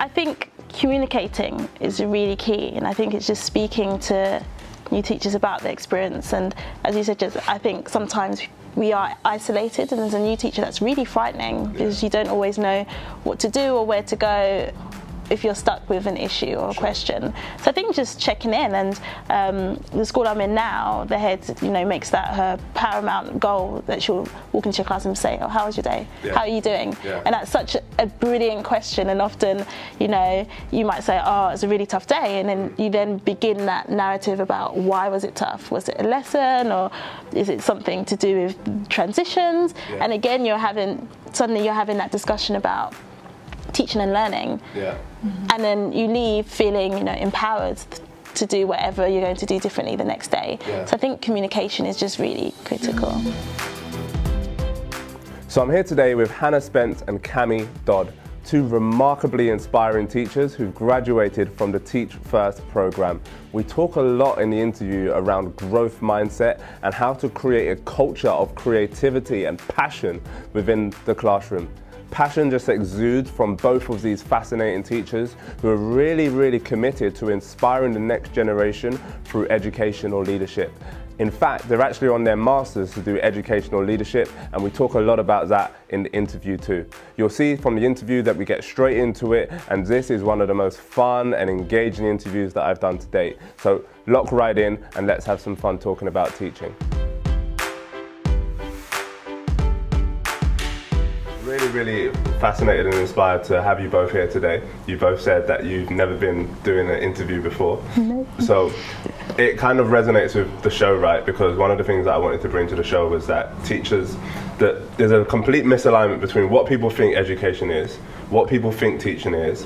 I think communicating is really key, and I think it's just speaking to new teachers about their experience. And as you said, just I think sometimes we are isolated, and as a new teacher, that's really frightening because you don't always know what to do or where to go if you're stuck with an issue or a question. So I think just checking in, and um, the school I'm in now, the head, you know, makes that her paramount goal that she'll walk into your class and say, "Oh, how was your day? Yeah. How are you doing?" Yeah. And that's such a brilliant question. And often, you know, you might say, "Oh, it's a really tough day," and then you then begin that narrative about why was it tough? Was it a lesson, or is it something to do with transitions? Yeah. And again, you're having suddenly you're having that discussion about teaching and learning Yeah. Mm-hmm. and then you leave feeling you know empowered to do whatever you're going to do differently the next day Yeah. so i think communication is just really critical So I'm here today with Hannah Spence and Cami Dodd, two remarkably inspiring teachers who've graduated from the Teach First program. We talk a lot in the interview around growth mindset and how to create a culture of creativity and passion within the classroom. Passion just exudes from both of these fascinating teachers who are really, really committed to inspiring the next generation through educational leadership. In fact, they're actually on their masters to do educational leadership, and we talk a lot about that in the interview too. You'll see from the interview that we get straight into it, and this is one of the most fun and engaging interviews that I've done to date. So lock right in and let's have some fun talking about teaching. Really, fascinated and inspired to have you both here today. You both said that you've never been doing an interview before. No. So it kind of resonates with the show, right? Because one of the things that I wanted to bring to the show was that teachers, that there's a complete misalignment between what people think education is, what people think teaching is,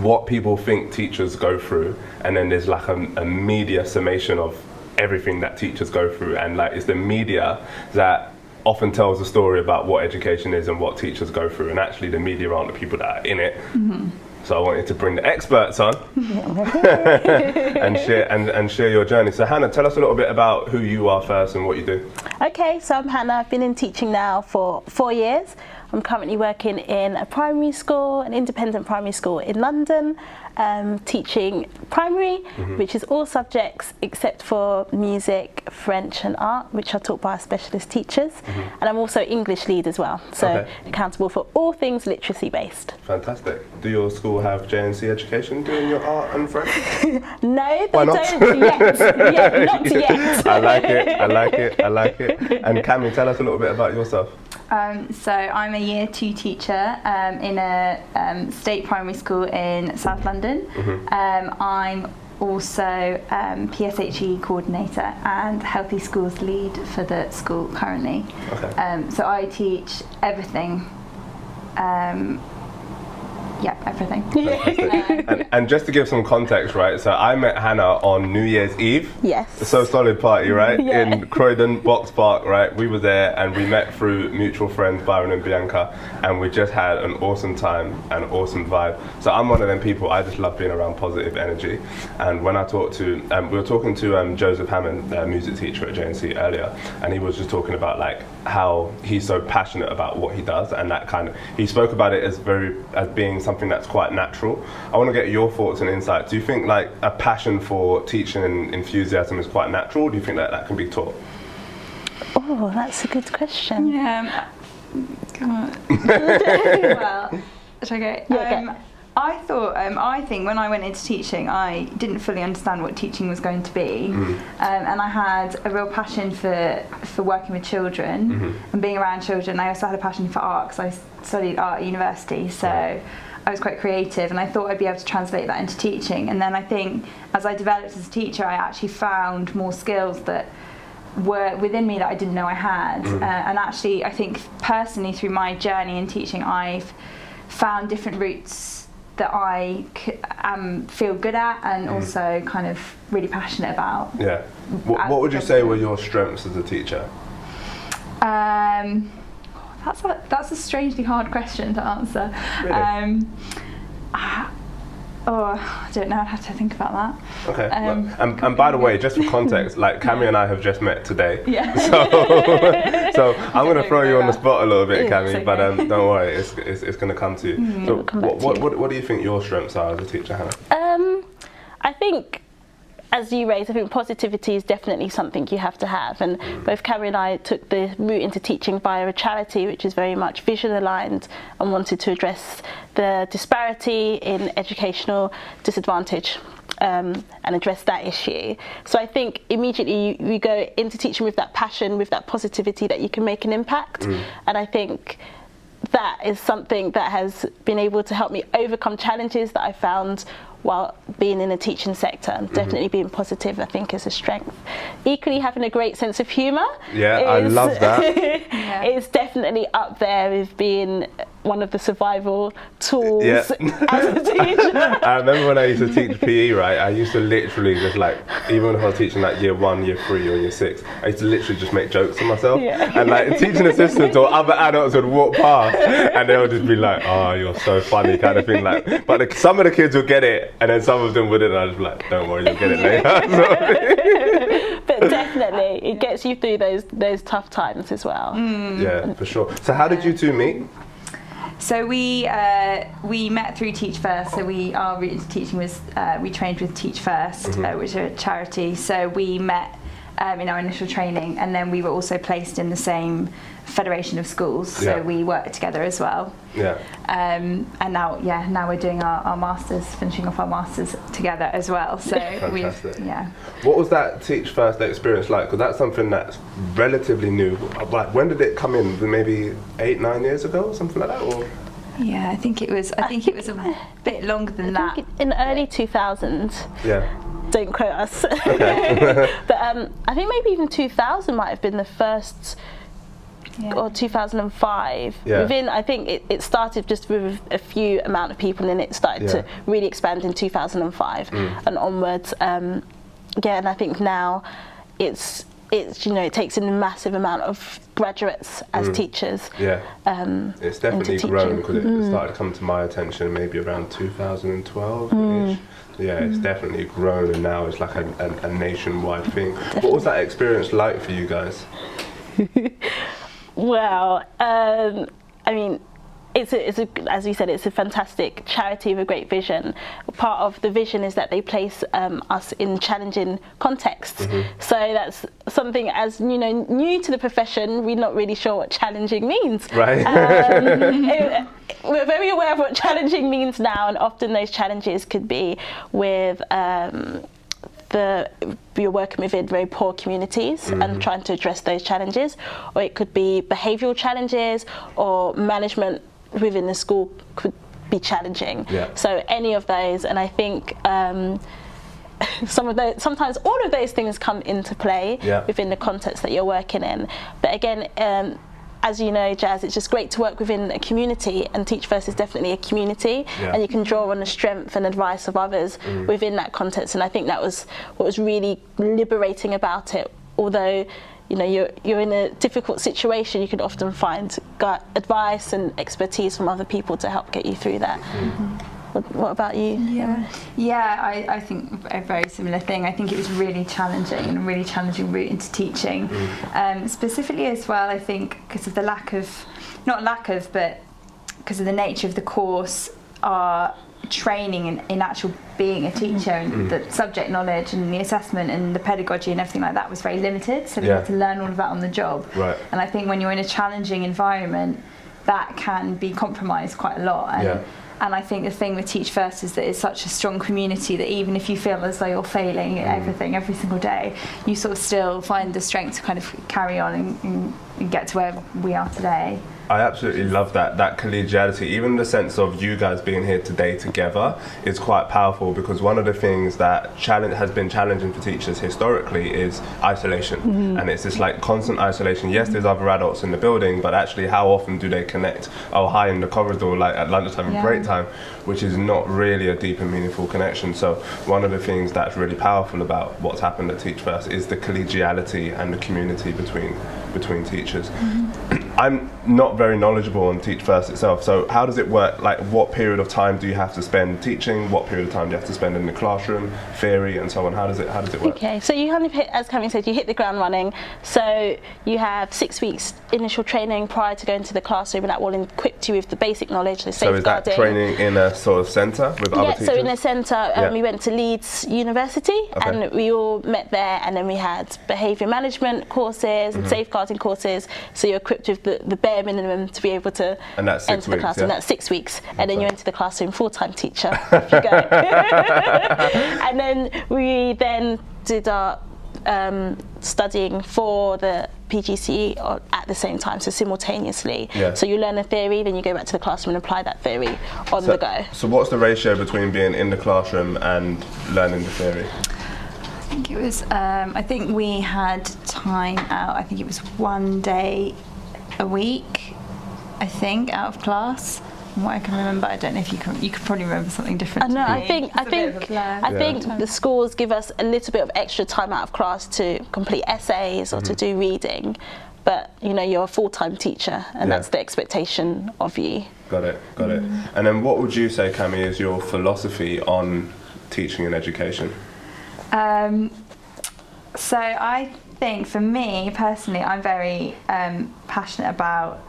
what people think teachers go through, and then there's like a, a media summation of everything that teachers go through, and like it's the media that often tells a story about what education is and what teachers go through, and actually the media aren't the people that are in it. Mm-hmm. So I wanted to bring the experts on and share and, and share your journey. So Hannah, tell us a little bit about who you are first and what you do. okay so i'm hannah i've been in teaching now for four years i'm currently working in a primary school an independent primary school in london um, teaching primary which is all subjects except for music french and art which are taught by our specialist teachers and i'm also english lead as well so Okay. accountable for all things literacy based Fantastic. Do your school have JNC education doing your art and French? No, Why they not? don't yet. yeah, not yet. I like it. I like it. I like it. And Cami, tell us a little bit about yourself. Um, so I'm a year two teacher um, in a um, state primary school in South London. Um, I'm also um, PSHE coordinator and healthy schools lead for the school currently. Okay. Um, so I teach everything. Yeah, everything. Fantastic. and, and just to give some context, right? So I met Hannah on New Year's Eve. Yes. So Solid party, right? Yeah. In Croydon Boxpark, right? We were there and we met through mutual friends Byron and Bianca, and we just had an awesome time and awesome vibe. So I'm one of them people. I just love being around positive energy. And when I talked to, um, we were talking to um, Joseph Hammond, a music teacher at JNC earlier, and he was just talking about like how he's so passionate about what he does, and that kind of he spoke about it as very as being something that's quite natural. I want to get your thoughts and insights. Do you think like a passion for teaching and enthusiasm is quite natural? Do you think that that can be taught? Oh, that's a good question. Yeah. Come on. well, should I? Yeah, um, go. I thought, um, I think when I went into teaching, I didn't fully understand what teaching was going to be, um, and I had a real passion for for working with children and being around children. I also had a passion for art because I studied art at university, so. I was quite creative and I thought I'd be able to translate that into teaching. And then I think as I developed as a teacher, I actually found more skills that were within me that I didn't know I had. Uh, and actually, I think personally through my journey in teaching, I've found different routes that I c- um, feel good at and also kind of really passionate about. Yeah. What, what would you say were your strengths as a teacher? Um, that's a, that's a strangely hard question to answer. Really? Um, I, Oh, I don't know. I'd have to think about that. Okay. Um, well, and, and by the way, just for context, like Cami and I have just met today. Yeah. So, so I'm going to throw you on the spot a little bit, It's Cami, but um, don't worry, it's, it's, it's going to come to you. Mm-hmm. So, come back what, to what, you. what, what do you think your strengths are as a teacher, Hannah? Um, I think, as you raised, I think positivity is definitely something you have to have. And both Carrie and I took the route into teaching via a charity, which is very much vision aligned and wanted to address the disparity in educational disadvantage. Um, and address that issue. So I think immediately you, you go into teaching with that passion, with that positivity that you can make an impact. And I think that is something that has been able to help me overcome challenges that I found while being in the teaching sector and mm-hmm. definitely being positive I think is a strength. Equally having a great sense of humour. Yeah, I love that. Yeah. It's definitely up there with being one of the survival tools Yeah. as a teacher. I remember when I used to teach PE, right? I used to literally just like, even if I was teaching like year one, year three, or year six, I used to literally just make jokes to myself. Yeah. And like teaching assistants or other adults would walk past and they would just be like, oh, you're so funny, kind of thing. Like, but the, some of the kids would get it and then some of them wouldn't. And I was like, don't worry, you'll get it later. but definitely it gets you through those those tough times as well. Mm. Yeah, for sure. So, how did you two meet? So we uh, we met through Teach First. So we our route teaching was uh, we trained with Teach First uh, which is a charity. So we met um, in our initial training, and then we were also placed in the same federation of schools. So Yeah. we work together as well. Yeah. Um, and now, yeah, now we're doing our, our masters, finishing off our masters together as well. So we've Fantastic. yeah. What was that Teach First experience like? Because that's something that's relatively new. Like, when did it come in? Maybe eight, nine years ago, something like that? Or Yeah, I think it was. I think it was a bit longer than I that. think in early 2000s, yeah. don't quote us. but um, I think maybe even 2000 might have been the first, Yeah. or 2005. Yeah. Within, I think it, it started just with a few amount of people, and then it started Yeah. to really expand in 2005 Mm. and onwards. Um, yeah, and I think now it's it's you know it takes in a massive amount of graduates as teachers. Mm. Yeah. Um, It's definitely grown because it started to come to my attention maybe around 2012 ish. Yeah, it's definitely grown and now it's like a, a, a nationwide thing. What was that experience like for you guys? Well, um, I mean, it's a, it's a, as we said, it's a fantastic charity with a great vision. Part of the vision is that they place um, us in challenging contexts. So that's something as you know, new to the profession, we're not really sure what challenging means. Right. Um, it- we're very aware of what challenging means now, and often those challenges could be with. Um, the you're working within very poor communities and trying to address those challenges, or it could be behavioural challenges or management within the school could be challenging. Yeah. So any of those, and I think. Um, some of those, sometimes all of those things come into play Yeah. within the context that you're working in. But again, um, as you know, Jazz, it's just great to work within a community, and Teach First is definitely a community, Yeah. and you can draw on the strength and advice of others mm. within that context. And I think that was what was really liberating about it. Although, you know, you're you're in a difficult situation, you can often find gu- advice and expertise from other people to help get you through that. What, what about you? Yeah, yeah. I, I think a very similar thing. I think it was really challenging and a really challenging route into teaching, mm. um, specifically as well. I think because of the lack of, not lack of, but because of the nature of the course, our training in, in actual being a mm. teacher and mm. the subject knowledge and the assessment and the pedagogy and everything like that was very limited. So we Yeah. had to learn all of that on the job. Right. And I think when you're in a challenging environment, that can be compromised quite a lot. And, Yeah. And I think the thing with Teach First is that it's such a strong community that even if you feel as though you're failing at everything every single day, you sort of still find the strength to kind of carry on and, and, and get to where we are today. I absolutely love that that collegiality. Even the sense of you guys being here today together is quite powerful because one of the things that challenge has been challenging for teachers historically is isolation, mm-hmm. and it's this like constant isolation. Yes, there's other adults in the building, but actually, how often do they connect? Oh, hi in the corridor, like at lunchtime and Yeah. break time, which is not really a deep and meaningful connection. So one of the things that's really powerful about what's happened at Teach First is the collegiality and the community between between teachers. Mm-hmm. I'm not very knowledgeable on Teach First itself. So how does it work? Like, what period of time do you have to spend teaching? What period of time do you have to spend in the classroom, theory, and so on? How does it How does it work? Okay, so you kind of hit, as Cami said, you hit the ground running. So you have six weeks initial training prior to going to the classroom, and that will equip you with the basic knowledge, the So is that training in a sort of centre with other yeah, teachers? so in a centre, um, Yeah. we went to Leeds University Okay. and we all met there, and then we had behaviour management courses Mm-hmm. and safeguarding courses. So you're equipped with the, the bare minimum to be able to And that's six enter the classroom. yeah? That's six weeks, and then you enter the classroom full time teacher. Off you go. and then we then did our um, studying for the PGCE at the same time, so simultaneously. Yeah. So you learn a theory, then you go back to the classroom and apply that theory on so, the go. so what's the ratio between being in the classroom and learning the theory? I think it was. Um, I think we had time out. I think it was one day a week. I think out of class. From what I can remember, I don't know if you can. You could probably remember something different. I know. I think. It's I a bit of a think. I Yeah. think the schools give us a little bit of extra time out of class to complete essays or Mm-hmm. to do reading, but you know you're a full-time teacher, and Yeah. that's the expectation of you. Got it, got it. And then what would you say, Cami, is your philosophy on teaching and education? Um, so I think for me personally, I'm very um, passionate about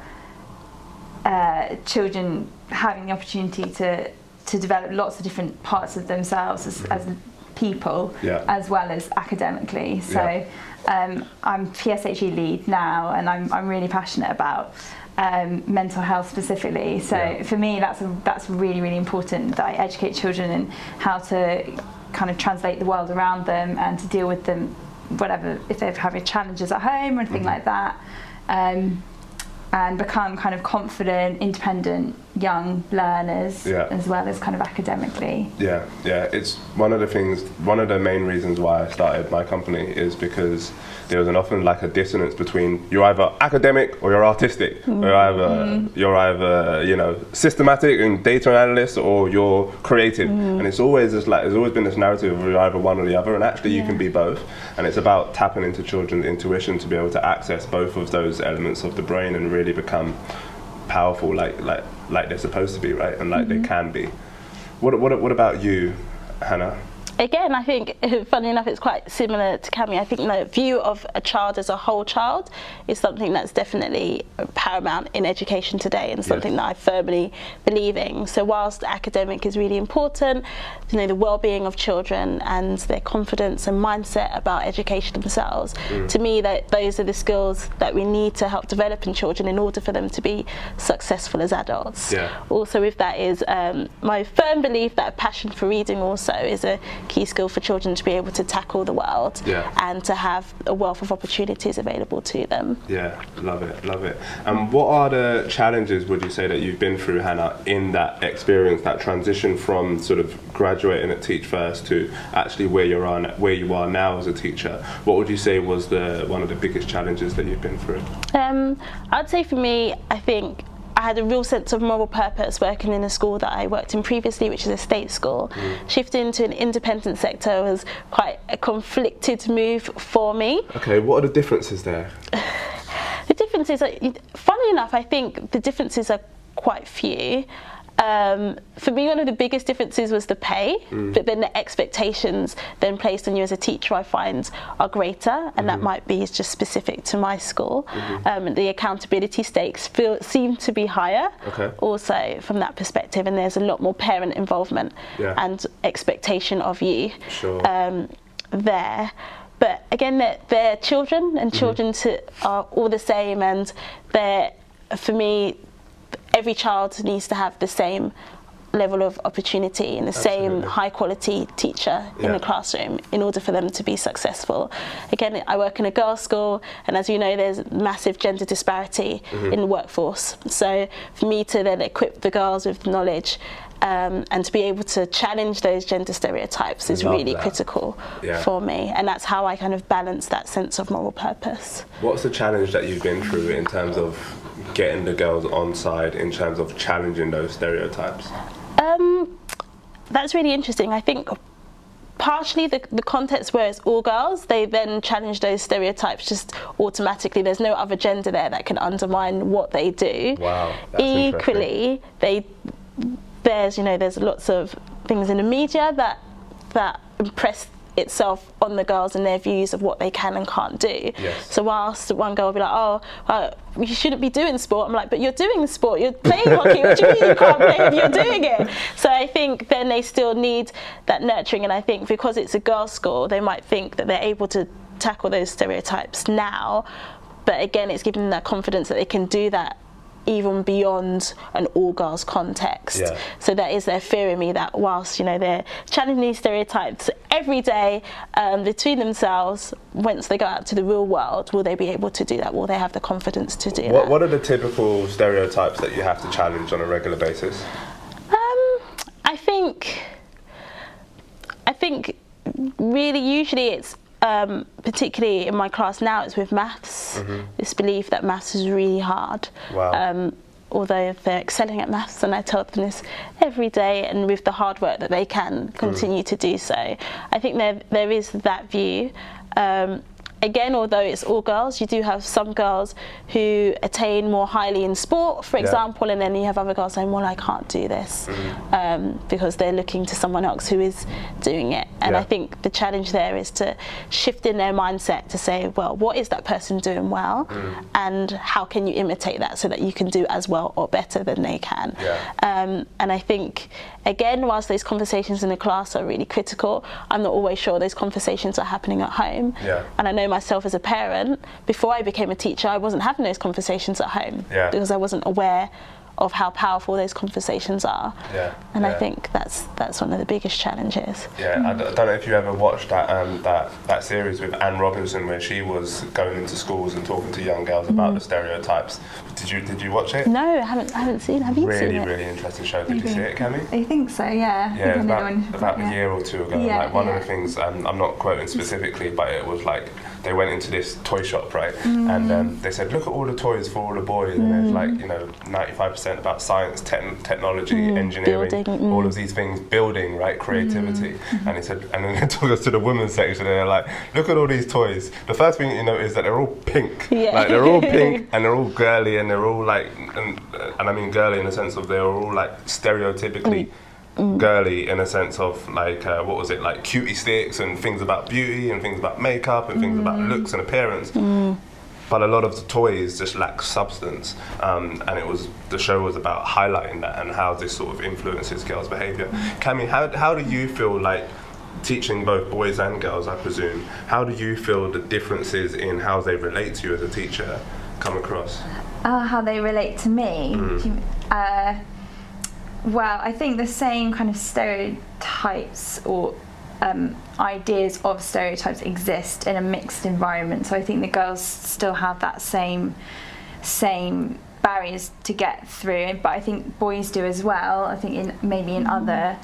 uh, children having the opportunity to to develop lots of different parts of themselves as, as people, Yeah. as well as academically. So Yeah. um, I'm PSHE lead now, and I'm I'm really passionate about. Um, mental health specifically. So Yeah. for me, that's a, that's really really important that I educate children in how to kind of translate the world around them and to deal with them, whatever if they're having challenges at home or anything Mm-hmm. like that, um, and become kind of confident, independent young learners Yeah. as well as kind of academically. Yeah, yeah. It's one of the things, one of the main reasons why I started my company is because there was an often like a dissonance between you're either academic or you're artistic. You're mm-hmm. either you're either you know systematic and data analyst or you're creative. Mm. And it's always just like there's always been this narrative of you're either one or the other, and actually you Yeah. can be both. And it's about tapping into children's intuition to be able to access both of those elements of the brain and really become powerful like like like they're supposed to be, right? And like they mm-hmm. can be. What, what, what about you, Hannah? Again, I think, funny enough, it's quite similar to Cami. I think the view of a child as a whole child is something that's definitely paramount in education today and something that I firmly believe in. So, whilst academic is really important, you know, the well-being of children and their confidence and mindset about education themselves, to me, that those are the skills that we need to help develop in children in order for them to be successful as adults. Yeah. Also, with that is um, my firm belief that a passion for reading also is a key skill for children to be able to tackle the world Yeah. and to have a wealth of opportunities available to them. Yeah, love it, love it. And what are the challenges, would you say, that you've been through, Hannah, in that experience, that transition from sort of graduating at Teach First to actually where you're on, where you are now as a teacher? What would you say was the one of the biggest challenges that you've been through? Um, I'd say for me, I think I had a real sense of moral purpose working in a school that I worked in previously, which is a state school. Mm. Shifting to an independent sector was quite a conflicted move for me. Okay, what are the differences there? The differences are, funny enough, I think the differences are quite few. Um, for me, one of the biggest differences was the pay, but then the expectations then placed on you as a teacher, I find, are greater, and that might be just specific to my school. Um, the accountability stakes feel seem to be higher, Okay. also from that perspective, and there's a lot more parent involvement Yeah. and expectation of you Sure. um, there. But again, they're, they're children, and children to, are all the same. And they're, for me, every child needs to have the same level of opportunity and the same high quality teacher in the classroom in order for them to be successful. Again, I work in a girls' school, and as you know, there's massive gender disparity Mm-hmm. in the workforce. So for me to then equip the girls with knowledge um, and to be able to challenge those gender stereotypes is Love really that. critical Yeah. for me, and that's how I kind of balance that sense of moral purpose. What's the challenge that you've been through in terms of getting the girls on side, in terms of challenging those stereotypes? Um, that's really interesting. I think partially the, the context where it's all girls, they then challenge those stereotypes just automatically. There's no other gender there that can undermine what they do. Wow. that's Equally, they there's you know there's lots of things in the media that that impress itself on the girls and their views of what they can and can't do. Yes. So whilst one girl will be like, oh, well, you shouldn't be doing sport, I'm like, but you're doing sport, you're playing hockey, what do you mean you can't play if you're doing it? So I think then they still need that nurturing, and I think because it's a girls' school, they might think that they're able to tackle those stereotypes now, but again, it's giving them that confidence that they can do that even beyond an all girls context. Yeah. So that is their fear in me that whilst you know they're challenging these stereotypes every day um, between themselves, once they go out to the real world, will they be able to do that? Will they have the confidence to do What, that? what are the typical stereotypes that you have to challenge on a regular basis? Um, I think, I think, really, usually it's um, particularly in my class now. It's with maths. This belief that maths is really hard. Wow. Um, although they're excelling at maths, and I tell them this every day, and with the hard work that they can continue to do so. I think there there is that view. Um, again, although it's all girls, you do have some girls who attain more highly in sport, for Yeah. example, and then you have other girls saying, "Well, I can't do this," um, because they're looking to someone else who is doing it. And Yeah. I think the challenge there is to shift in their mindset to say, "Well, what is that person doing well, and how can you imitate that so that you can do as well or better than they can?" Yeah. Um, and I think, again, whilst those conversations in the class are really critical, I'm not always sure those conversations are happening at home. And I know myself as a parent, before I became a teacher, I wasn't having those conversations at home Yeah. because I wasn't aware of how powerful those conversations are. Yeah, And I think that's that's one of the biggest challenges. Yeah, I, d- I don't know if you ever watched that um, that that series with Anne Robinson where she was going into schools and talking to young girls about the stereotypes. Did you did you watch it? No, I haven't I haven't seen. Have you Really, seen it? really interesting show. Did you see it, Cami? I think so, yeah. Yeah, think I know about, about yeah. a year or two ago. Yeah, like one yeah. of the things, um, I'm not quoting specifically, but it was like they went into this toy shop, right? Mm. And um, they said, look at all the toys for all the boys, and there's like you know 95% about science, techn technology, engineering, building, mm. all of these things, building, right, creativity. Mm-hmm. And he said, and then they took us to the women's section, and they're like, look at all these toys. The first thing you notice is that they're all pink, Yeah. like they're all pink and they're all girly and they're all like, and, and I mean girly in the sense of they're all like stereotypically girly in a sense of like uh, what was it like cutie sticks and things about beauty and things about makeup and things about looks and appearance. But a lot of the toys just lack substance, um, and it was the show was about highlighting that and how this sort of influences girls' behaviour. Cami, how how do you feel like teaching both boys and girls? I presume. How do you feel the differences in how they relate to you as a teacher come across? Uh, how they relate to me. Mm. Uh, well, I think the same kind of stereotypes or um, ideas of stereotypes exist in a mixed environment. So I think the girls still have that same same barriers to get through, but I think boys do as well. I think in maybe in other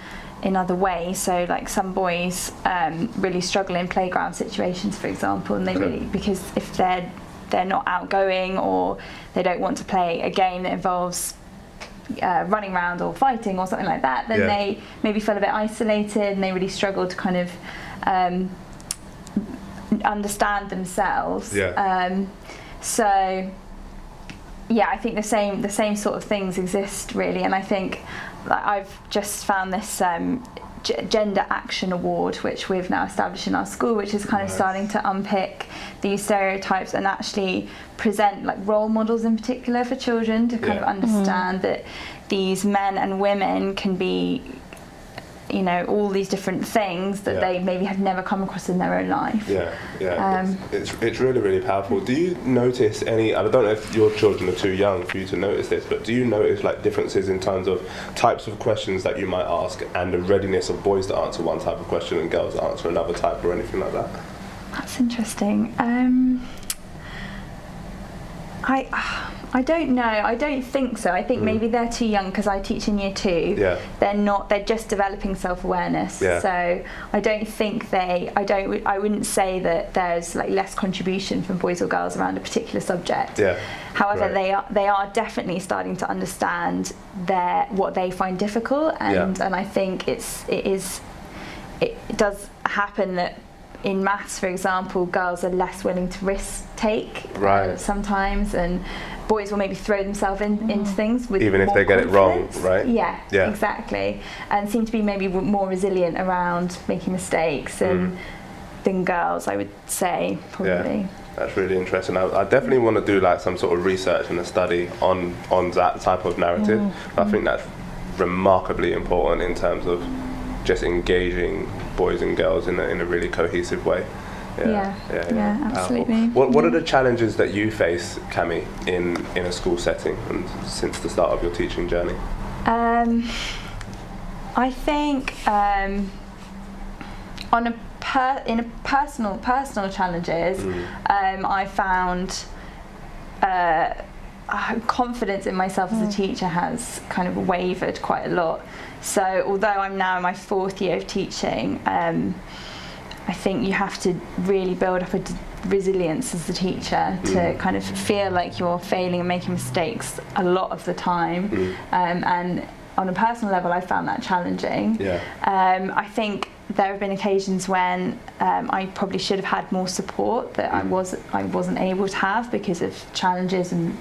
in other ways. So like some boys um, really struggle in playground situations, for example, and they really because if they're they're not outgoing or they don't want to play a game that involves uh, running around or fighting or something like that, then Yeah. they maybe feel a bit isolated and they really struggle to kind of um, understand themselves. Yeah. Um, so yeah, I think the same the same sort of things exist really, and I think I've just found this um, Gender Action Award, which we've now established in our school, which is kind of starting to unpick these stereotypes and actually present like role models in particular for children to kind Yeah. of understand mm-hmm. that these men and women can be you know all these different things that Yeah. they maybe have never come across in their own life Yeah, yeah. Um, it's, it's it's really really powerful. Do you notice any? I don't know if your children are too young for you to notice this, but do you notice like differences in terms of types of questions that you might ask and the readiness of boys to answer one type of question and girls to answer another type or anything like that? That's interesting. Um, I I don't know. I don't think so. I think maybe they're too young because I teach in year two. Mm. Yeah. They're not. They're just developing self awareness. Yeah. So I don't think they. I don't. I wouldn't say that there's like less contribution from boys or girls around a particular subject. Yeah. However, Right. they are they are definitely starting to understand their what they find difficult, and Yeah. and I think it's it is it does happen that in maths, for example, girls are less willing to risk take Right. sometimes, and boys will maybe throw themselves in, into things with Even if they get it wrong, right? Yeah, Yeah. exactly, and seem to be maybe more resilient around making mistakes Mm. and than girls. I would say probably. That's really interesting. I, I definitely want to do like some sort of research and a study on on that type of narrative. Mm. I think that's remarkably important in terms of just engaging boys and girls in a, in a really cohesive way. Yeah. Yeah, powerful. absolutely. What What are the challenges that you face, Cami, in in a school setting and since the start of your teaching journey? Um, I think um, on a per, in a personal personal challenges, um, I found uh, confidence in myself as a teacher has kind of wavered quite a lot. So although I'm now in my fourth year of teaching, um, I think you have to really build up a d- resilience as a teacher to kind of feel like you're failing and making mistakes a lot of the time. Um, and on a personal level, I found that challenging. Yeah. Um, I think there have been occasions when um, I probably should have had more support that I was I wasn't able to have because of challenges in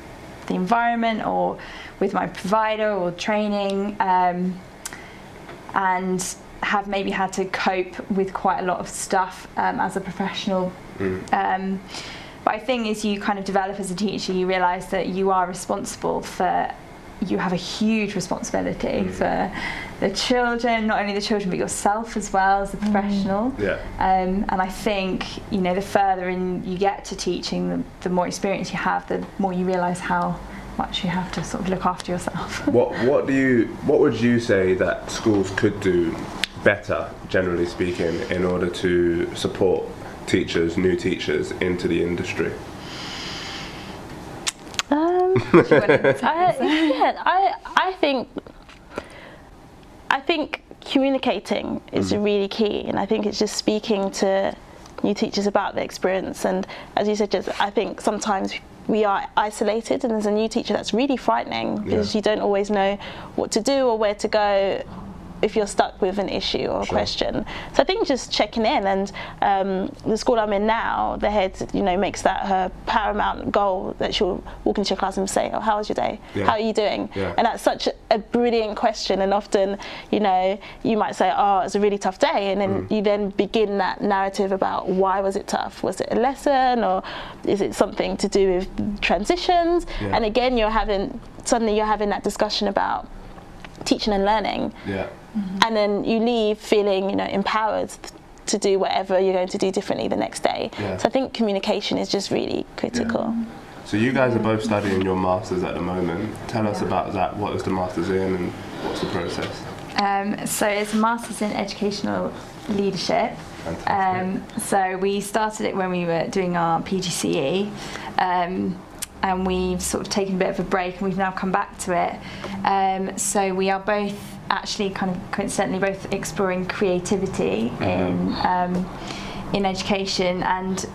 the environment or with my provider or training. Um, and have maybe had to cope with quite a lot of stuff um, as a professional. Um, but I think as you kind of develop as a teacher, you realise that you are responsible for. You have a huge responsibility for the children, not only the children but yourself as well as a professional. Yeah. Um, and I think you know the further in you get to teaching, the, the more experience you have, the more you realise how much you have to sort of look after yourself. What What do you What would you say that schools could do better, generally speaking, in order to support teachers, new teachers into the industry? Um, I, yeah, I I think I think communicating is really key, and I think it's just speaking to new teachers about the experience. And as you said, just I think sometimes we are isolated, and as a new teacher, that's really frightening because Yeah. you don't always know what to do or where to go if you're stuck with an issue or a Sure. question. So I think just checking in, and um, the school I'm in now, the head, you know, makes that her paramount goal that she'll walk into your class and say, "Oh, how was your day? Yeah. How are you doing?" Yeah. And that's such a brilliant question. And often, you know, you might say, "Oh, it's a really tough day," and then Mm. you then begin that narrative about why was it tough? Was it a lesson, or is it something to do with transitions? Yeah. And again, you're having suddenly you're having that discussion about teaching and learning Yeah. and then you leave feeling you know empowered to do whatever you're going to do differently the next day Yeah. so i think communication is just really critical So you guys are both studying your masters at the moment. Tell us about that. What is the masters in, and what's the process? Um, so it's a master's in educational leadership. Fantastic. Um, so we started it when we were doing our PGCE, um, and we've sort of taken a bit of a break, and we've now come back to it. Um, so we are both actually kind of coincidentally both exploring creativity in um, in education and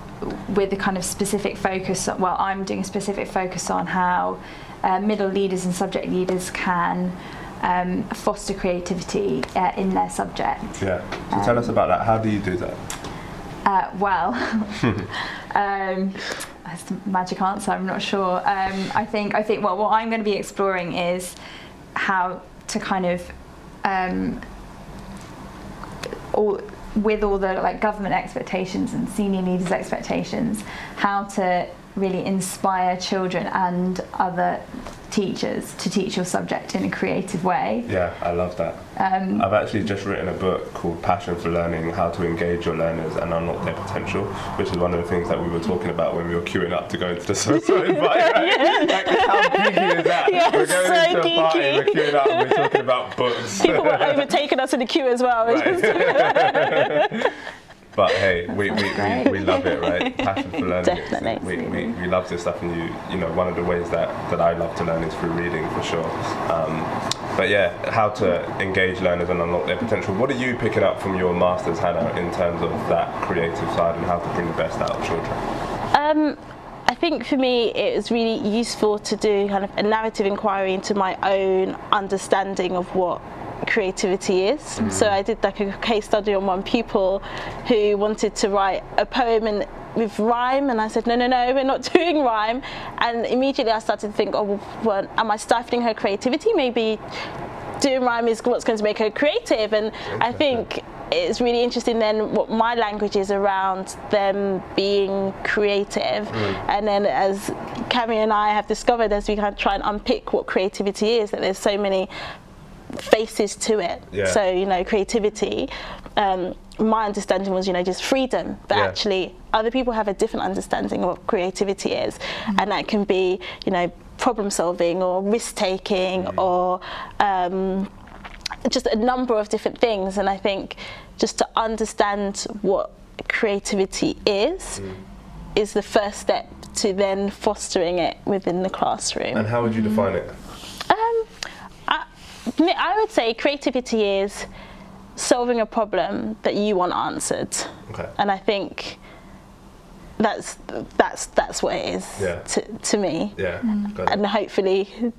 with a kind of specific focus. Well, I'm doing a specific focus on how uh, middle leaders and subject leaders can um, foster creativity uh, in their subject. Yeah. So tell us about that. How do you do that? Uh, well, um, that's magic answer. I'm not sure. Um, I think I think well, what I'm going to be exploring is how to kind of um, all, with all the like government expectations and senior leaders' expectations, how to really inspire children and other teachers to teach your subject in a creative way. Yeah, I love that. Um, I've actually just written a book called Passion for Learning How to Engage Your Learners and Unlock Their Potential, which is one of the things that we were talking about when we were queuing up to go into the social invite. Right? Like, how geeky is that? Yeah, we're going so into a party, we're queuing up, and we're talking about books. people were overtaking us in the queue as well Right. But hey, we, we, we, we love it, right? Passion for learning. Definitely. We, we, we love this stuff, and you you know one of the ways that, that I love to learn is through reading for sure. Um, but yeah, how to engage learners and unlock their potential. What are you picking up from your masters, Hannah, in terms of that creative side and how to bring the best out of children? Um, I think for me it was really useful to do kind of a narrative inquiry into my own understanding of what creativity is. Mm. So I did like a case study on one pupil who wanted to write a poem in, with rhyme, and I said, no, no, no, we're not doing rhyme. And immediately I started to think, oh, well, am I stifling her creativity? Maybe doing rhyme is what's going to make her creative. And I think it's really interesting then what my language is around them being creative. Mm. And then as Cami and I have discovered as we kind of try and unpick what creativity is, that there's so many faces to it. Yeah. So, you know, creativity. Um, my understanding was, you know, just freedom, but Yeah. actually, other people have a different understanding of what creativity is, and that can be, you know, problem solving or risk taking or um, just a number of different things. And I think just to understand what creativity is is the first step to then fostering it within the classroom. And how would you define it? I, would say creativity is solving a problem that you want answered, Okay. and I think that's that's that's what it is Yeah. to, to me, Yeah. Mm. Got it. and hopefully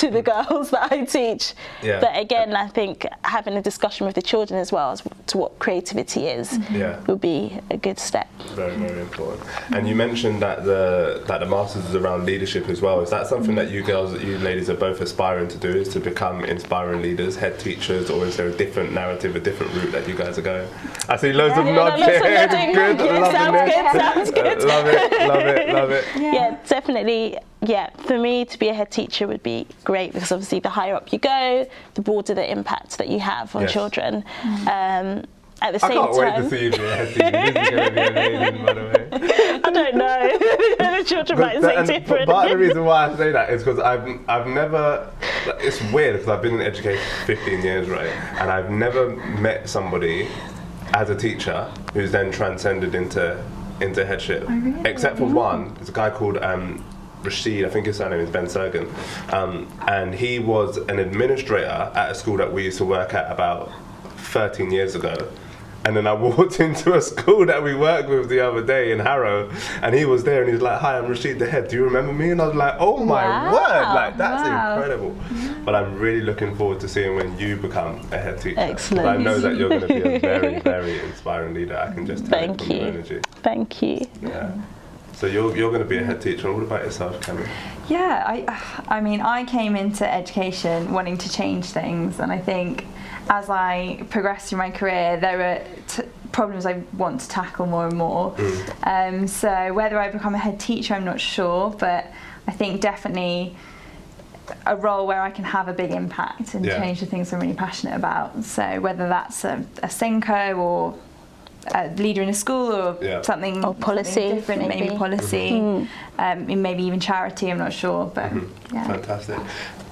to the girls that I teach. Yeah. But again, I think having a discussion with the children as well as to what creativity is Yeah. would be a good step. Very, very important. And you mentioned that the that the masters is around leadership as well. Is that something that you girls, you ladies, are both aspiring to do? Is to become inspiring leaders, head teachers, or is there a different narrative, a different route that you guys are going? I see loads of nods here. Good, Yeah, loving sounds it. good, sounds good. Uh, love it, love it, love it. yeah. definitely. Yeah, for me to be a head teacher would be great because obviously the higher up you go, the broader the impact that you have on Yes. children. Um, at the same time. I same can't wait time, to see you be a head teacher. This is going to be amazing, by the way. I don't know. the children might But- say different. Part of the reason why I say that is because I've I've never. It's weird because I've been in education for 15 years, right? And I've never met somebody as a teacher who's then transcended into into headship, except for one. There's a guy called. Um, Rashid, I think his surname is Ben Sergan, um, and he was an administrator at a school that we used to work at about 13 years ago. And then I walked into a school that we worked with the other day in Harrow, and he was there, and he was like, "Hi, I'm Rashid the head. Do you remember me?" And I was like, "Oh my Wow. word! Like that's Wow. incredible." But I'm really looking forward to seeing when you become a head teacher. Excellent. I know that you're going to be a very, very inspiring leader. I can just tell Thank from your you. energy. Thank you. Yeah. So you're you're going to be a head teacher. What about yourself, Cami? Yeah, I, I mean, I came into education wanting to change things, and I think as I progressed through my career, there were t- problems I want to tackle more and more. Um, so whether I become a head teacher, I'm not sure, but I think definitely a role where I can have a big impact and Yeah. change the things I'm really passionate about. So whether that's a, a SENCo or a leader in a school or Yeah. something, Or something policy, different, maybe, maybe. policy, um, maybe even charity. I'm not sure, but yeah. Fantastic.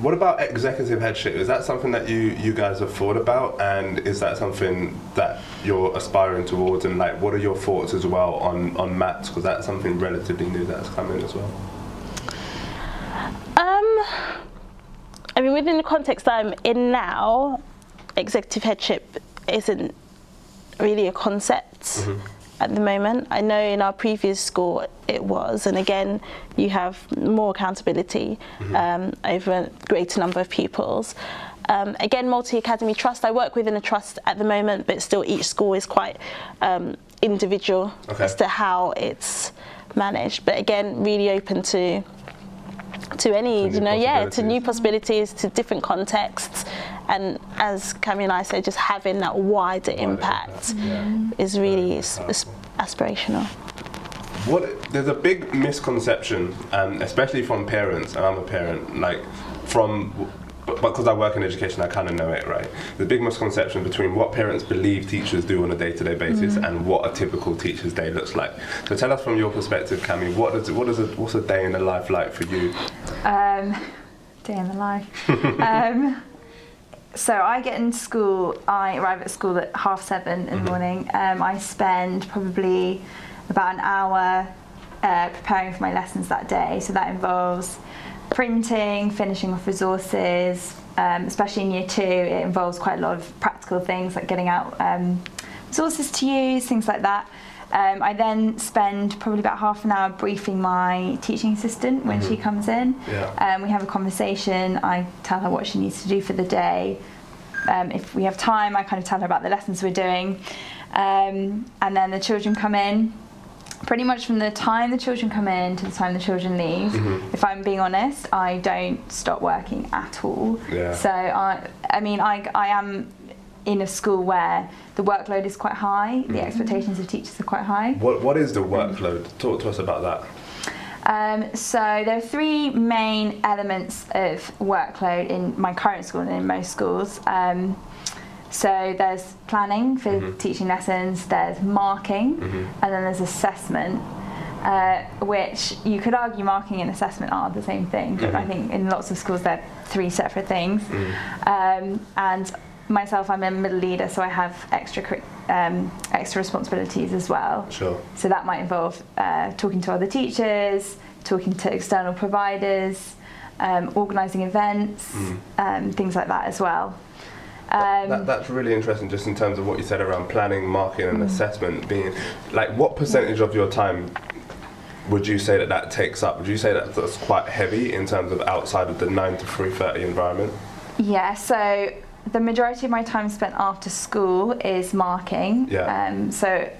What about executive headship? Is that something that you you guys have thought about, and is that something that you're aspiring towards? And like, what are your thoughts as well on on MATs? Because that's something relatively new that's coming as well. Um, I mean, within the context I'm in now, executive headship isn't really a concept at the moment. I know in our previous school it was, and again, you have more accountability um, over a greater number of pupils. Um, again, multi academy trust. I work within a trust at the moment, but still each school is quite um, individual Okay. as to how it's managed. But again, really open to to any, new you know, yeah, to new possibilities, to different contexts, and as Cami and I said, just having that wider impact impact, yeah. is really Very aspirational. What there's a big misconception, um, especially from parents, and I'm a parent, like from. Because I work in education, I kind of know it, right? The big misconception between what parents believe teachers do on a day-to-day basis and what a typical teacher's day looks like. So tell us from your perspective, Cami, what does what is a, what's a day in the life like for you? Um, day in the life. um, so I get into school. I arrive at school at half seven in the morning. Um, I spend probably about an hour uh, preparing for my lessons that day. So that involves printing, finishing off resources. Um, especially in year two, it involves quite a lot of practical things like getting out um, resources to use, things like that. Um, I then spend probably about half an hour briefing my teaching assistant when she comes in. Yeah. Um, we have a conversation. I tell her what she needs to do for the day. um, if we have time, I kind of tell her about the lessons we're doing. Um, and then the children come in. Pretty much from the time the children come in to the time the children leave, Mm-hmm. if I'm being honest, I don't stop working at all. Yeah. So I, I mean, I, I am in a school where the workload is quite high, the expectations of teachers are quite high. What What is the workload? Talk to us about that. Um, so there are three main elements of workload in my current school and in most schools. Um, so there's planning for teaching lessons, there's marking, and then there's assessment. Uh, which you could argue marking and assessment are the same thing, but I think in lots of schools they're three separate things. Um, and myself, I'm a middle leader, so I have extra um, extra responsibilities as well. Sure. So that might involve uh, talking to other teachers, talking to external providers, um, organising events, um, things like that as well. Um, That, that's really interesting, just in terms of what you said around planning, marking, and assessment. Being like, what percentage of your time would you say that that takes up? Would you say that that's quite heavy in terms of outside of the nine to three thirty environment? yeah, so the majority of my time spent after school is marking. Yeah. Um, so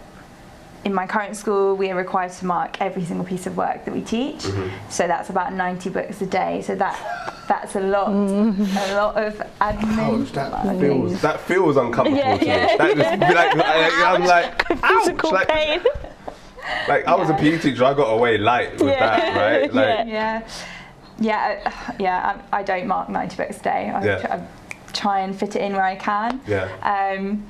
in my current school, we are required to mark every single piece of work that we teach. Mm-hmm. So that's about 90 books a day. So that that's a lot, a lot of admin. that feels that feels uncomfortable Yeah, to yeah. me. That just be like, I, I'm like, ouch, Physical like, pain. like I was a PE teacher, I got away light with Yeah. that, right? Like, Yeah, yeah, uh, yeah. I, I don't mark 90 books a day. I, Yeah. I try and fit it in where I can. yeah, Um,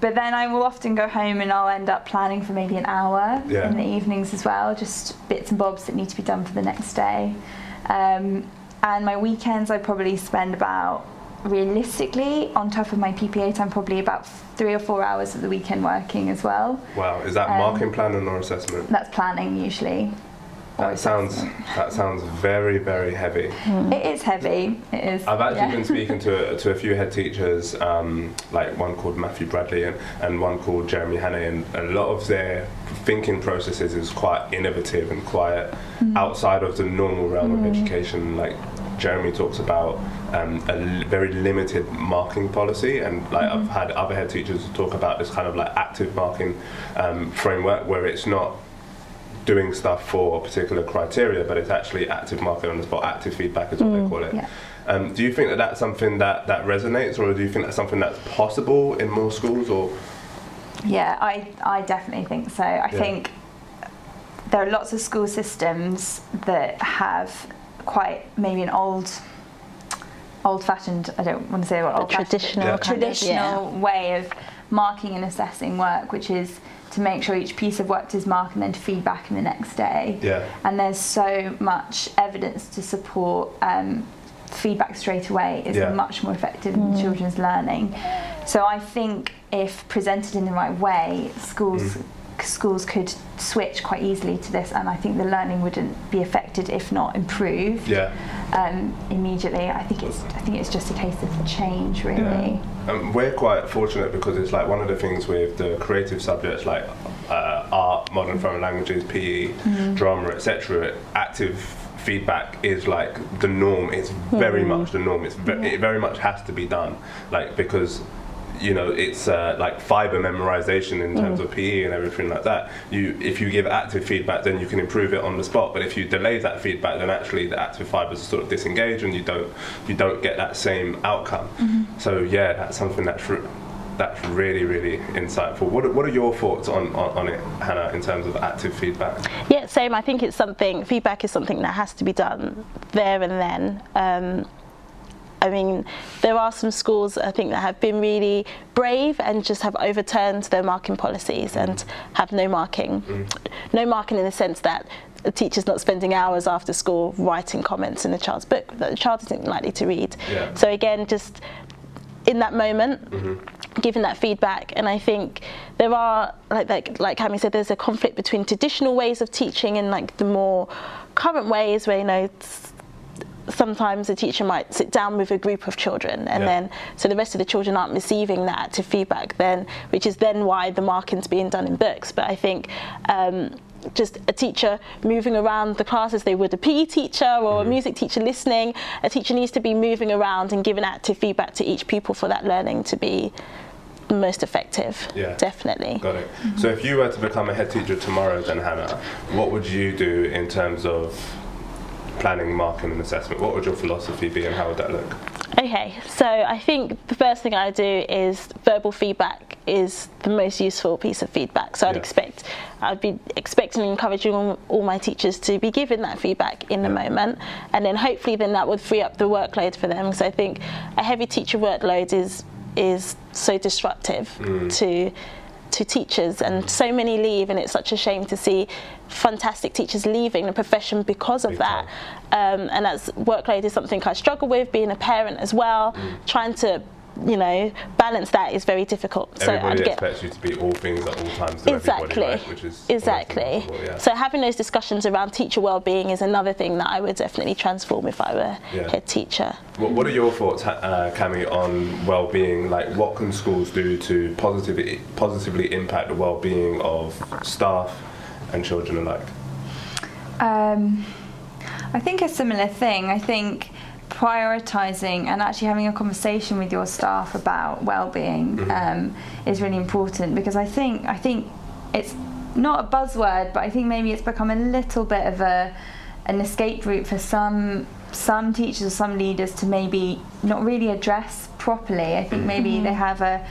but then I will often go home and I'll end up planning for maybe an hour Yeah. in the evenings as well, just bits and bobs that need to be done for the next day. Um, and my weekends, I probably spend about realistically on top of my PPA time, probably about three or four hours of the weekend working as well. wow. Is that Um, marking, planning, or assessment? That's planning usually. That sounds that sounds very very heavy. It is heavy. It is. I've actually yeah. been speaking to to a few head teachers, um, like one called Matthew Bradley and, and one called Jeremy Hannay, and a lot of their thinking processes is quite innovative and quite outside of the normal realm of education. Like Jeremy talks about um, a l- very limited marking policy, and like I've had other head teachers talk about this kind of like active marking um, framework where it's not doing stuff for a particular criteria, but it's actually active marking on the spot, active feedback is what they call it. yeah. Um, do you think that that's something that, that resonates, or do you think that's something that's possible in more schools? Or Yeah, I, I definitely think so. I Yeah. think there are lots of school systems that have quite maybe an old old fashioned I don't want to say what old traditional Yeah. kind of, traditional way of marking and assessing work, which is to make sure each piece of work is marked and then to feed back in the next day. yeah, And there's so much evidence to support um, feedback straight away is Yeah. much more effective in children's learning. So I think if presented in the right way, schools Mm. Schools could switch quite easily to this, and I think the learning wouldn't be affected if not improved yeah. um, immediately. I think it's I think it's just a case of change, really. Um, we're quite fortunate because it's like one of the things with the creative subjects like uh, art, modern foreign languages, PE, drama, etc. Active feedback is like the norm. It's very much the norm. It's ve- it very much has to be done, like because you know it's uh, like fiber memorization in terms of PE and everything like that. You if you give active feedback, then you can improve it on the spot. But if you delay that feedback, then actually the active fibers sort of disengage and you don't you don't get that same outcome. So yeah, that's something that's re- that's really really insightful. What are, what are your thoughts on, on on it, Hannah, in terms of active feedback? Yeah, same. I think it's something, feedback is something that has to be done there and then. Um, I mean, there are some schools I think that have been really brave and just have overturned their marking policies and have no marking. Mm. No marking in the sense that the teacher's not spending hours after school writing comments in the child's book that the child isn't likely to read. Yeah. So again, just in that moment, mm-hmm. giving that feedback. And I think there are, like like like said, there's a conflict between traditional ways of teaching and like the more current ways where you know. S- Sometimes a teacher might sit down with a group of children, and Yeah. then so the rest of the children aren't receiving that active feedback. Then, which is then why the marking's being done in books. But I think um, just a teacher moving around the class as they would a PE teacher or a music teacher listening. A teacher needs to be moving around and giving active feedback to each pupil for that learning to be most effective. Yeah. Definitely. Got it. So if you were to become a head teacher tomorrow, then Hannah, what would you do in terms of planning, marking, and assessment? What would your philosophy be, and how would that look? Okay, so I think the first thing I do is verbal feedback is the most useful piece of feedback. So I'd Yeah. expect, I'd be expecting and encouraging all, my teachers to be given that feedback in the Yeah. moment, and then hopefully then that would free up the workload for them. So I think a heavy teacher workload is is so disruptive mm. to to teachers and so many leave and it's such a shame to see fantastic teachers leaving the profession because of Big that. um, and that's workload is something I struggle with being a parent as well Mm. trying to you know balance that is very difficult so Everybody I'd get expects you to be all things at all times to exactly everybody, right? Which is exactly yeah. so having those discussions around teacher well-being is another thing that I would definitely transform if I were Yeah. head teacher What, what are your thoughts, ha- uh, Cami, on well-being? Like, what can schools do to positively positively impact the well-being of staff and children alike? Um, I think a similar thing. I think prioritizing and actually having a conversation with your staff about well-being mm-hmm. um, is really important because I think I think it's not a buzzword, but I think maybe it's become a little bit of a an escape route for some some teachers or some leaders to maybe not really address properly. I think mm-hmm. maybe they mm-hmm. have a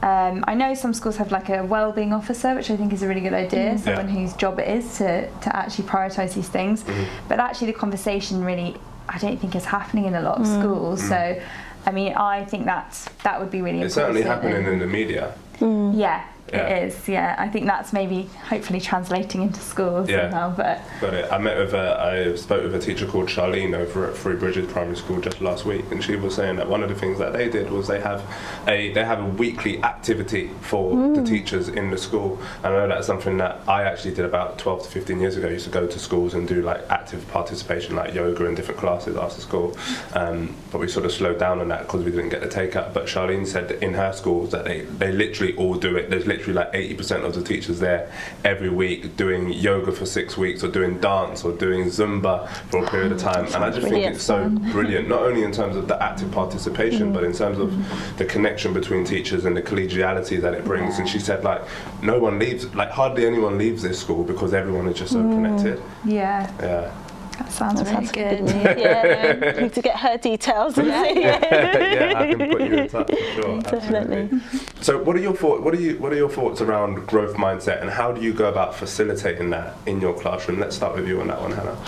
um, I know some schools have like a well-being officer, which I think is a really good idea. Someone whose job it is to, to actually prioritise these things. But actually, the conversation really, I don't think is happening in a lot of mm. schools. Mm. So, I mean, I think that's that would be really important. It's important. certainly happening and- in the media. Mm. yeah, Yeah. it is. Yeah, I think that's maybe hopefully translating into schools Yeah. somehow. But Got it. I met with a, I spoke with a teacher called Charlene over at Three Bridges Primary School just last week, and she was saying that one of the things that they did was they have a they have a weekly activity for the teachers in the school. And I know that's something that I actually did about 12 to 15 years ago. I used to go to schools and do like active participation, like yoga and different classes after school. Um, but we sort of slowed down on that because we didn't get the take up. But Charlene said in her schools that they they literally all do it. There's literally like 80% of the teachers there every week doing yoga for six weeks or doing dance or doing Zumba for a period of time. And I just think it's so brilliant, not only in terms of the active participation, mm. but in terms of the connection between teachers and the collegiality that it brings. And she said, like, no one leaves, like, hardly anyone leaves this school because everyone is just so mm. connected. yeah, Yeah. That sounds That really sounds good. good. yeah, no, need to get her details. and see. yeah, I can put you in touch for sure. Definitely. Absolutely. So, what are your thoughts? What are you? What are your thoughts around growth mindset, and how do you go about facilitating that in your classroom? Let's start with you on that one, Hannah.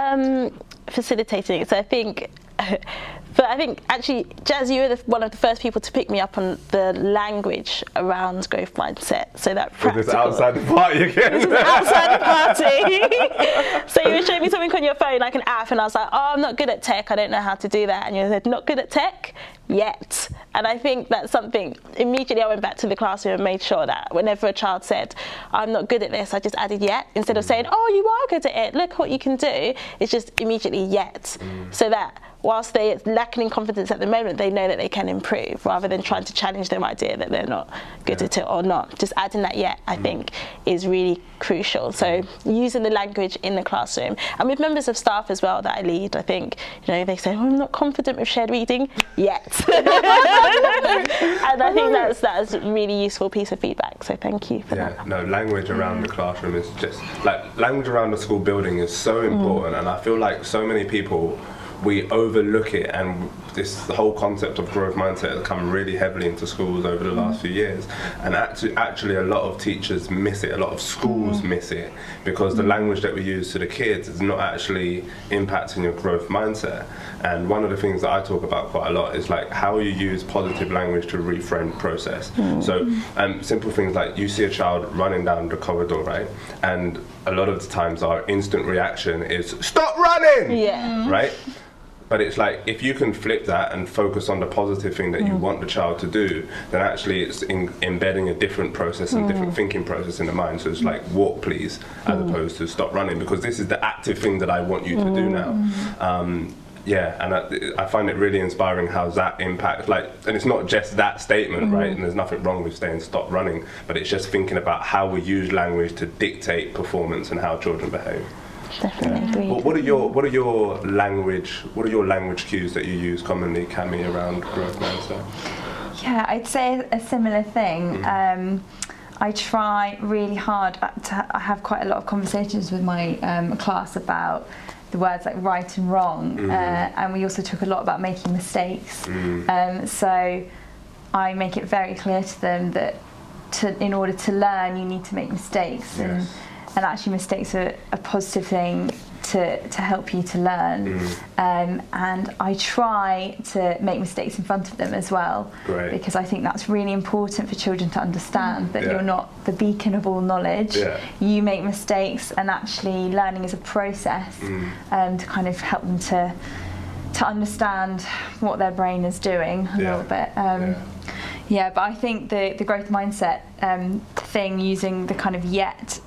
um, facilitating. So I think, but I think actually, Jazz, you were the, one of the first people to pick me up on the language around growth mindset. So that With this practical. outside the party again. This is outside the party. so you were showing me something on your phone, like an app, and I was like, oh, I'm not good at tech. I don't know how to do that. And you said, not good at tech yet. And I think that's something. Immediately, I went back to the classroom and made sure that whenever a child said, I'm not good at this, I just added yet instead of mm. saying, oh, you are good at it. Look what you can do. It's just immediately yet, mm. so that whilst they're lacking in confidence at the moment, they know that they can improve rather than trying to challenge their idea that they're not good Yeah. at it or not. Just adding that yet, I mm. think, is really crucial. So mm. using the language in the classroom and with members of staff as well that I lead, I think, you know, they say, oh, I'm not confident with shared reading yet. and I think that's that's a really useful piece of feedback. So thank you for that. Yeah, no, language around the classroom is just like language around the school building is so mm. important, and I feel like so many people we overlook it, and this the whole concept of growth mindset has come really heavily into schools over the last few years, and actually, actually a lot of teachers miss it, a lot of schools mm. miss it because the mm. language that we use to the kids is not actually impacting your growth mindset. And one of the things that I talk about quite a lot is like how you use positive language to reframe process. Mm. So um, simple things like you see a child running down the corridor, right? And a lot of the times our instant reaction is stop running, Yeah. right? But it's like if you can flip that and focus on the positive thing that you mm. want the child to do, then actually it's in, embedding a different process and different mm. thinking process in the mind. So it's like walk, please, as mm. opposed to stop running, because this is the active thing that I want you to do now. Um, yeah, and I, I find it really inspiring how that impacts. Like, and it's not just that statement, right? And there's nothing wrong with saying stop running, but it's just thinking about how we use language to dictate performance and how children behave. Definitely. What, are your what are your language what are your language cues that you use commonly, Cami, around growth mindset? Yeah, I'd say a similar thing. Um, I try really hard to I have quite a lot of conversations with my um, class about the words like right and wrong, uh, and we also talk a lot about making mistakes. Um, so I make it very clear to them that to, in order to learn, you need to make mistakes, Yes. and actually mistakes are a positive thing to, to help you to learn. Um, and I try to make mistakes in front of them as well, Great. because I think that's really important for children to understand that Yeah. you're not the beacon of all knowledge. Yeah. You make mistakes, and actually learning is a process Mm. um, to kind of help them to to understand what their brain is doing a Yeah. little bit. Um, Yeah. yeah, but I think the, the growth mindset um, thing using the kind of yet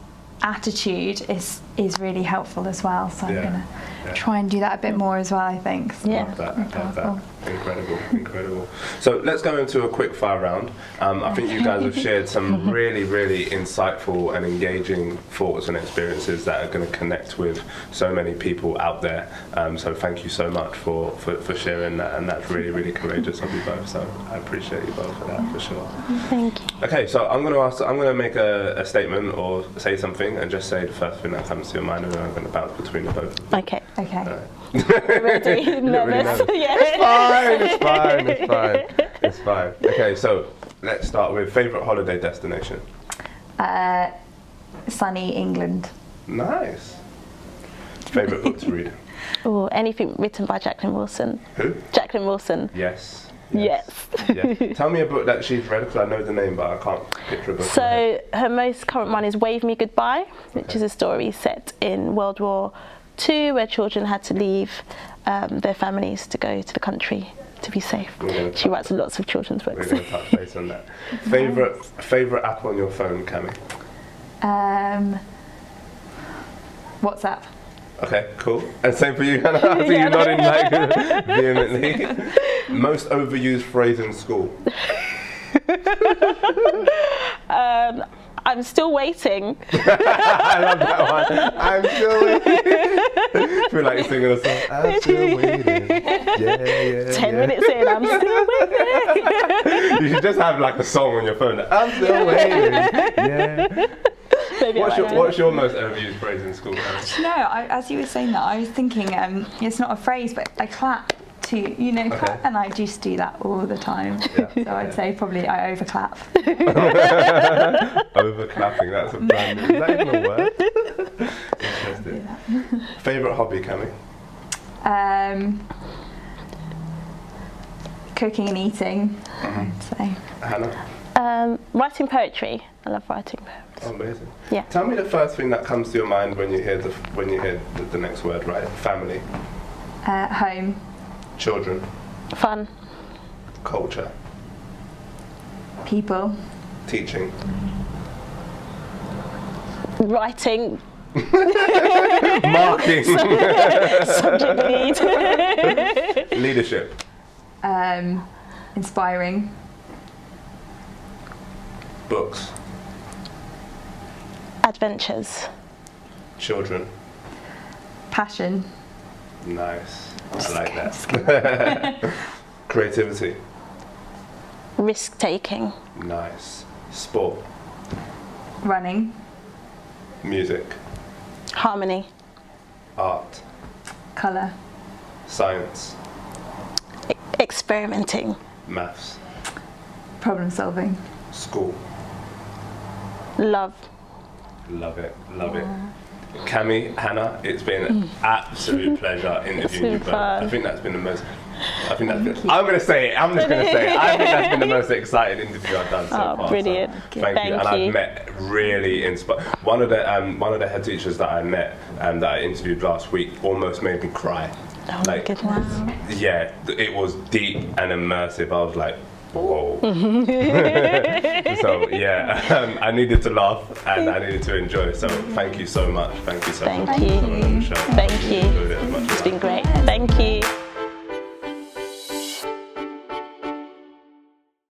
attitude is is really helpful as well. So I'm gonna Yeah. try and do that a bit more as well. I think. So- Yeah. Love that, love that. Incredible, incredible. So let's go into a quick fire round. Um, I think you guys have shared some really, really insightful and engaging thoughts and experiences that are going to connect with so many people out there. Um, so thank you so much for, for, for sharing that, and that's really, really courageous of you both. So I appreciate you both for that, for sure. Thank you. Okay, so I'm going to ask. I'm going to make a, a statement or say something, and just say the first thing that comes to your mind, and then I'm going to bounce between the both. Okay. Okay. Really Nervous? nervous. yeah. fine, it's fine, it's fine, it's fine. Okay, so let's start with favourite holiday destination. Uh, sunny England. Nice. Favourite book to read. Or anything written by Jacqueline Wilson. Who? Jacqueline Wilson. Yes. Yes. yeah. Tell me a book that she's read because I know the name, but I can't picture a book. So her most current one is Wave Me Goodbye, which Okay. is a story set in World War II where children had to leave um, their families to go to the country to be safe. She writes lots of children's We're books. going to touch base on that. Favourite favourite app on your phone, Cami. Um, WhatsApp. Okay, cool. And same for you, Hannah. I see you nodding like vehemently. Most overused phrase in school. Um, I'm still waiting. I love that one. I'm still waiting. feel like you're singing a song. I'm still waiting. Yeah, yeah. Ten yeah. minutes in, I'm still waiting. You should just have like a song on your phone. I'm still waiting. Yeah. Maybe I What's your might. What's your most overused phrase in school? Hannah? No, I, as you were saying that, I was thinking um, it's not a phrase, but I clap to you know, clap, Okay. and I just do that all the time. Yeah. So I'd say probably I overclap. Overclapping. That's a brand new. Is that even a word? Interesting. Favorite hobby, Cami? Um, cooking and eating. Mm-hmm. I'd. Hannah. Um, writing poetry. I love writing poems. Oh, amazing. Yeah. Tell me the first thing that comes to your mind when you hear the when you hear the, the next word. Right. Family, Uh, home, children, Fun. culture, people, teaching, Writing. marking, Subject lead. leadership, um, inspiring, books, Adventures. children. passion. Nice. I like that. Creativity. Risk taking. Nice. Sport. running, Music. Harmony. Art. colour, Science. E- experimenting. Maths. problem solving. School. Love. Love it. Love it. Cami, Hannah, it's been an absolute pleasure interviewing you both. I think that's been the most. I think that's been, I'm going to say it. I'm just going to say it. I think that's been the most exciting interview I've done so Oh, far. so brilliant. thank, you. Thank And. I've met really inspired. One of the um, one of the head teachers that I met and that I interviewed last week almost made me cry. Oh my goodness. Yeah, it was deep and immersive. I was like, whoa. so yeah, um, I needed to laugh and I needed to enjoy. So thank you so much. Thank you so thank much. You. Thank you. Thank you. It's been great. Thank you.